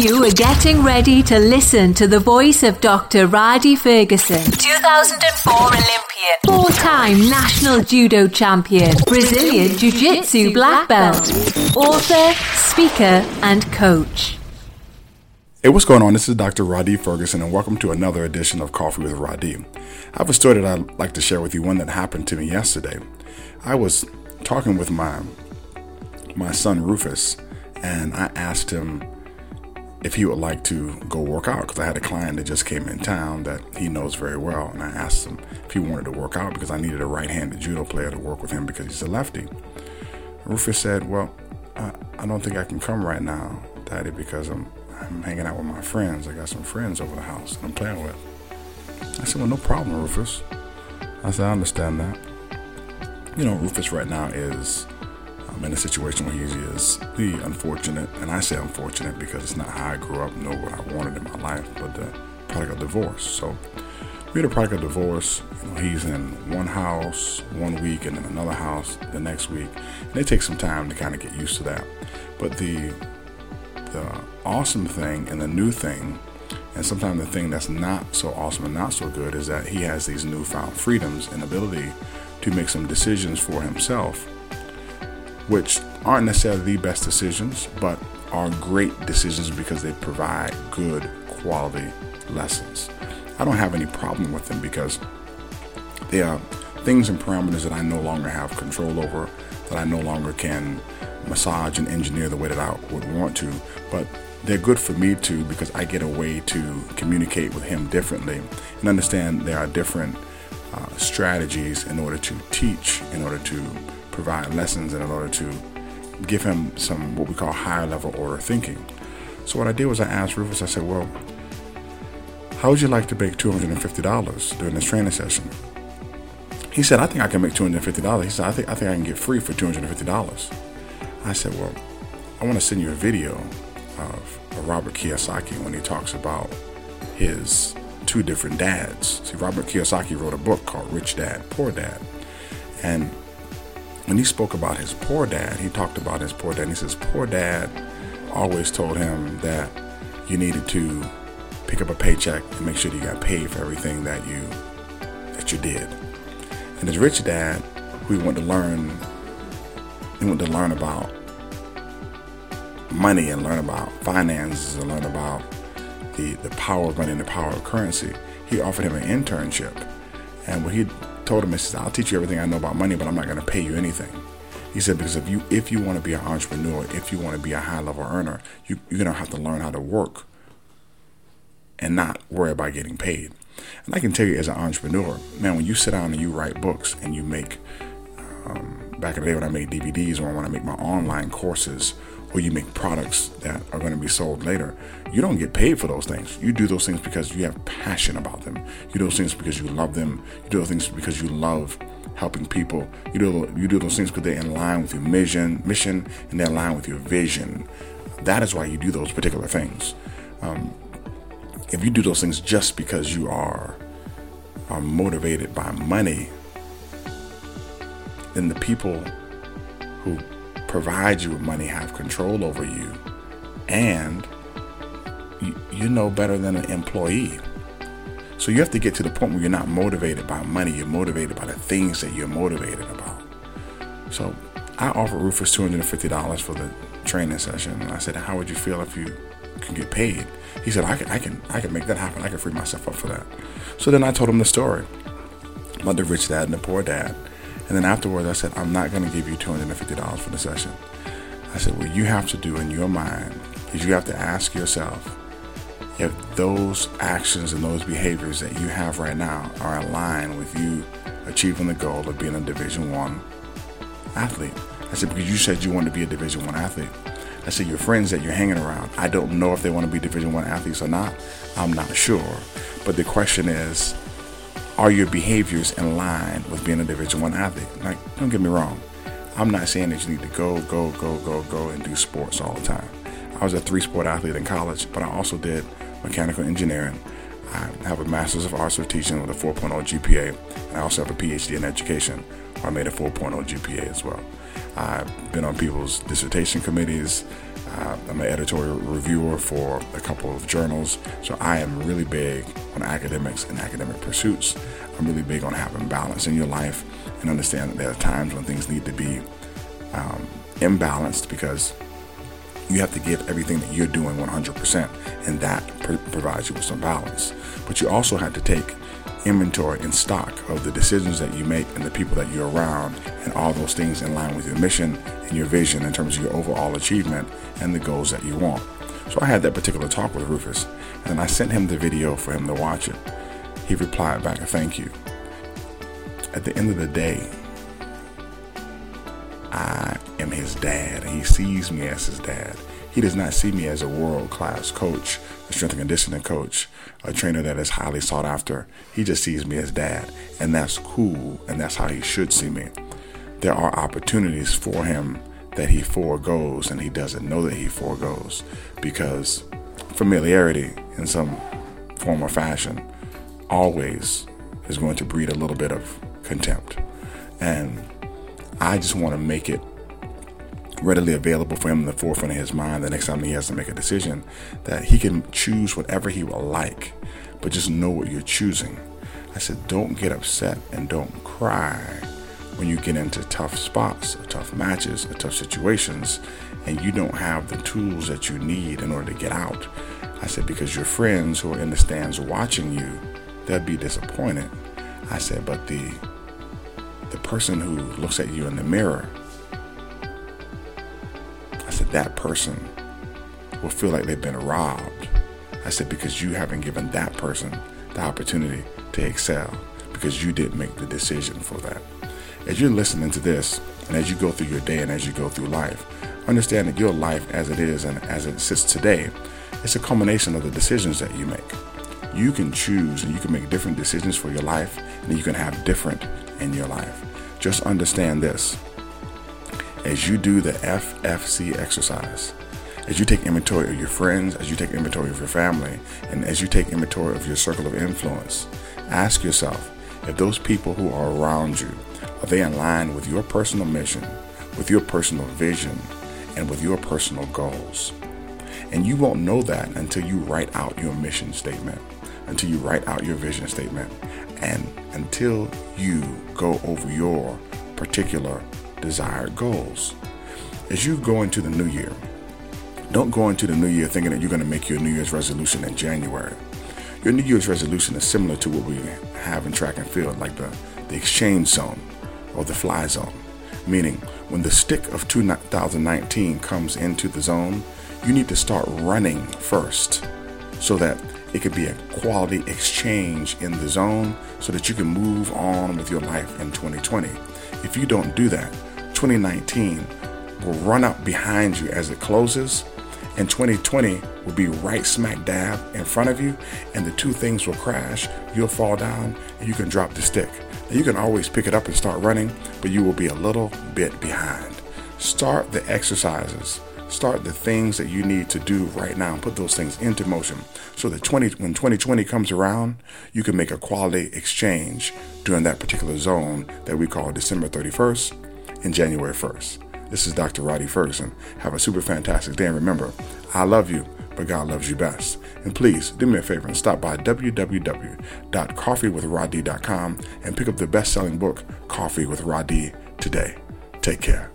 You are getting ready to listen to the voice of Dr. Rhadi Ferguson, 2004 Olympian, four time national judo champion, Brazilian Jiu Jitsu black belt, author, speaker, and coach. Hey, what's going on? This is Dr. Rhadi Ferguson, and welcome to another edition of Coffee with Rhadi. I have a story that I'd like to share with you, one that happened to me yesterday. I was talking with my my son Rufus, and I asked him if he would like to go work out because I had a client that just came in town that he knows very well, and I asked him if he wanted to work out because I needed a right-handed judo player to work with him because he's a lefty. Rufus said, "Well, I, I don't think I can come right now, Daddy, because I'm I'm hanging out with my friends. I got some friends over the house that I'm playing with." I said, "Well, no problem, Rufus." I said, "I understand that." You know, Rufus right now is in a situation where he is the unfortunate, and I say unfortunate because it's not how I grew up, nor what I wanted in my life, but the product of divorce. So we had a product of divorce. You know, he's in one house one week and then another house the next week. And it takes some time to kind of get used to that. But the the awesome thing and the new thing, and sometimes the thing that's not so awesome and not so good, is that he has these newfound freedoms and ability to make some decisions for himself which aren't necessarily the best decisions, but are great decisions because they provide good quality lessons. I don't have any problem with them because they are things and parameters that I no longer have control over, that I no longer can massage and engineer the way that I would want to, but they're good for me too because I get a way to communicate with him differently and understand there are different uh, strategies in order to teach, in order to provide lessons in order to give him some what we call higher level order thinking. So what I did was I asked Rufus, I said, well, how would you like to make $250 during this training session? He said, I think I can make $250. He said, I think, I think I can get free for $250. I said, well, I want to send you a video of Robert Kiyosaki when he talks about his two different dads. See, Robert Kiyosaki wrote a book called Rich Dad, Poor Dad. And when he spoke about his poor dad, he talked about his poor dad. He says, poor dad always told him that you needed to pick up a paycheck and make sure that you got paid for everything that you that you did. And his rich dad, who went to learn, he went to learn about money and learn about finances and learn about the, the power of money and the power of currency. He offered him an internship. And what he told him, says, I'll teach you everything I know about money, but I'm not going to pay you anything. He said, because if you if you want to be an entrepreneur, if you want to be a high level earner, you, you're going to have to learn how to work and not worry about getting paid. And I can tell you as an entrepreneur, man, when you sit down and you write books and you make, um, back in the day when I made DVDs or when I make my online courses or you make products that are going to be sold later, you don't get paid for those things. You do those things because you have passion about them. You do those things because you love them. You do those things because you love helping people. You do you do those things because they're in line with your mission, mission, and they're in line with your vision. That is why you do those particular things. Um, if you do those things just because you are are motivated by money, then the people who provide you with money have control over you, and you, you know better than an employee. So you have to get to the point where you're not motivated by money, you're motivated by the things that you're motivated about. So I offered Rufus $250 for the training session, and I said, "How would you feel if you can get paid?" He said, "I can, I can, I can make that happen. I can free myself up for that." So then I told him the story about the rich dad and the poor dad. And then afterwards, I said, I'm not going to give you $250 for the session. I said, what you have to do in your mind is you have to ask yourself if those actions and those behaviors that you have right now are aligned with you achieving the goal of being a Division One athlete. I said, because you said you want to be a Division One athlete. I said, your friends that you're hanging around, I don't know if they want to be Division One athletes or not. I'm not sure. But the question is, are your behaviors in line with being a Division One athlete? Like, don't get me wrong. I'm not saying that you need to go, go, go, go, go and do sports all the time. I was a three sport athlete in college, but I also did mechanical engineering. I have a master's of arts of teaching with a 4.0 GPA, and I also have a PhD in education. Where I made a 4.0 GPA as well. I've been on people's dissertation committees. Uh, I'm an editorial reviewer for a couple of journals, so I am really big on academics and academic pursuits. I'm really big on having balance in your life and understand that there are times when things need to be um, imbalanced because you have to give everything that you're doing 100%, and that pr- provides you with some balance. But you also have to take inventory and stock of the decisions that you make and the people that you're around, and all those things in line with your mission and your vision in terms of your overall achievement and the goals that you want. So I had that particular talk with Rufus, and I sent him the video for him to watch it. He replied back, a Thank you. At the end of the day, I am his dad. He sees me as his dad. He does not see me as a world class coach, a strength and conditioning coach, a trainer that is highly sought after. He just sees me as dad, and that's cool, and that's how he should see me. There are opportunities for him that he foregoes, and he doesn't know that he foregoes because familiarity in some form or fashion always is going to breed a little bit of contempt. And I just want to make it readily available for him in the forefront of his mind the next time he has to make a decision that he can choose whatever he will like, but just know what you're choosing. I said, don't get upset and don't cry when you get into tough spots, or tough matches, or tough situations, and you don't have the tools that you need in order to get out. I said, because your friends who are in the stands watching you, they'll be disappointed. I said, but the the person who looks at you in the mirror that person will feel like they've been robbed. I said, because you haven't given that person the opportunity to excel because you didn't make the decision for that. As you're listening to this, and as you go through your day and as you go through life, understand that your life as it is and as it sits today, it's a culmination of the decisions that you make. You can choose and you can make different decisions for your life, and you can have different in your life. Just understand this as you do the FFC exercise, as you take inventory of your friends, as you take inventory of your family, and as you take inventory of your circle of influence, ask yourself if those people who are around you are they in line with your personal mission, with your personal vision, and with your personal goals. And you won't know that until you write out your mission statement, until you write out your vision statement, and until you go over your particular desired goals. As you go into the new year, don't go into the new year thinking that you're going to make your New Year's resolution in January. Your New Year's resolution is similar to what we have in track and field, like the, the exchange zone or the fly zone. Meaning, when the stick of 2019 comes into the zone, you need to start running first so that it could be a quality exchange in the zone so that you can move on with your life in 2020. If you don't do that, 2019 will run up behind you as it closes, and 2020 will be right smack dab in front of you, and the two things will crash. You'll fall down, and you can drop the stick. Now, you can always pick it up and start running, but you will be a little bit behind. Start the exercises. Start the things that you need to do right now and put those things into motion so that 20, when 2020 comes around, you can make a quality exchange during that particular zone that we call December 31st and January 1st. This is Dr. Rhadi Ferguson. Have a super fantastic day. And remember, I love you, but God loves you best. And please do me a favor and stop by www.coffeewithrhadi.com and pick up the best selling book, Coffee with Rhadi, today. Take care.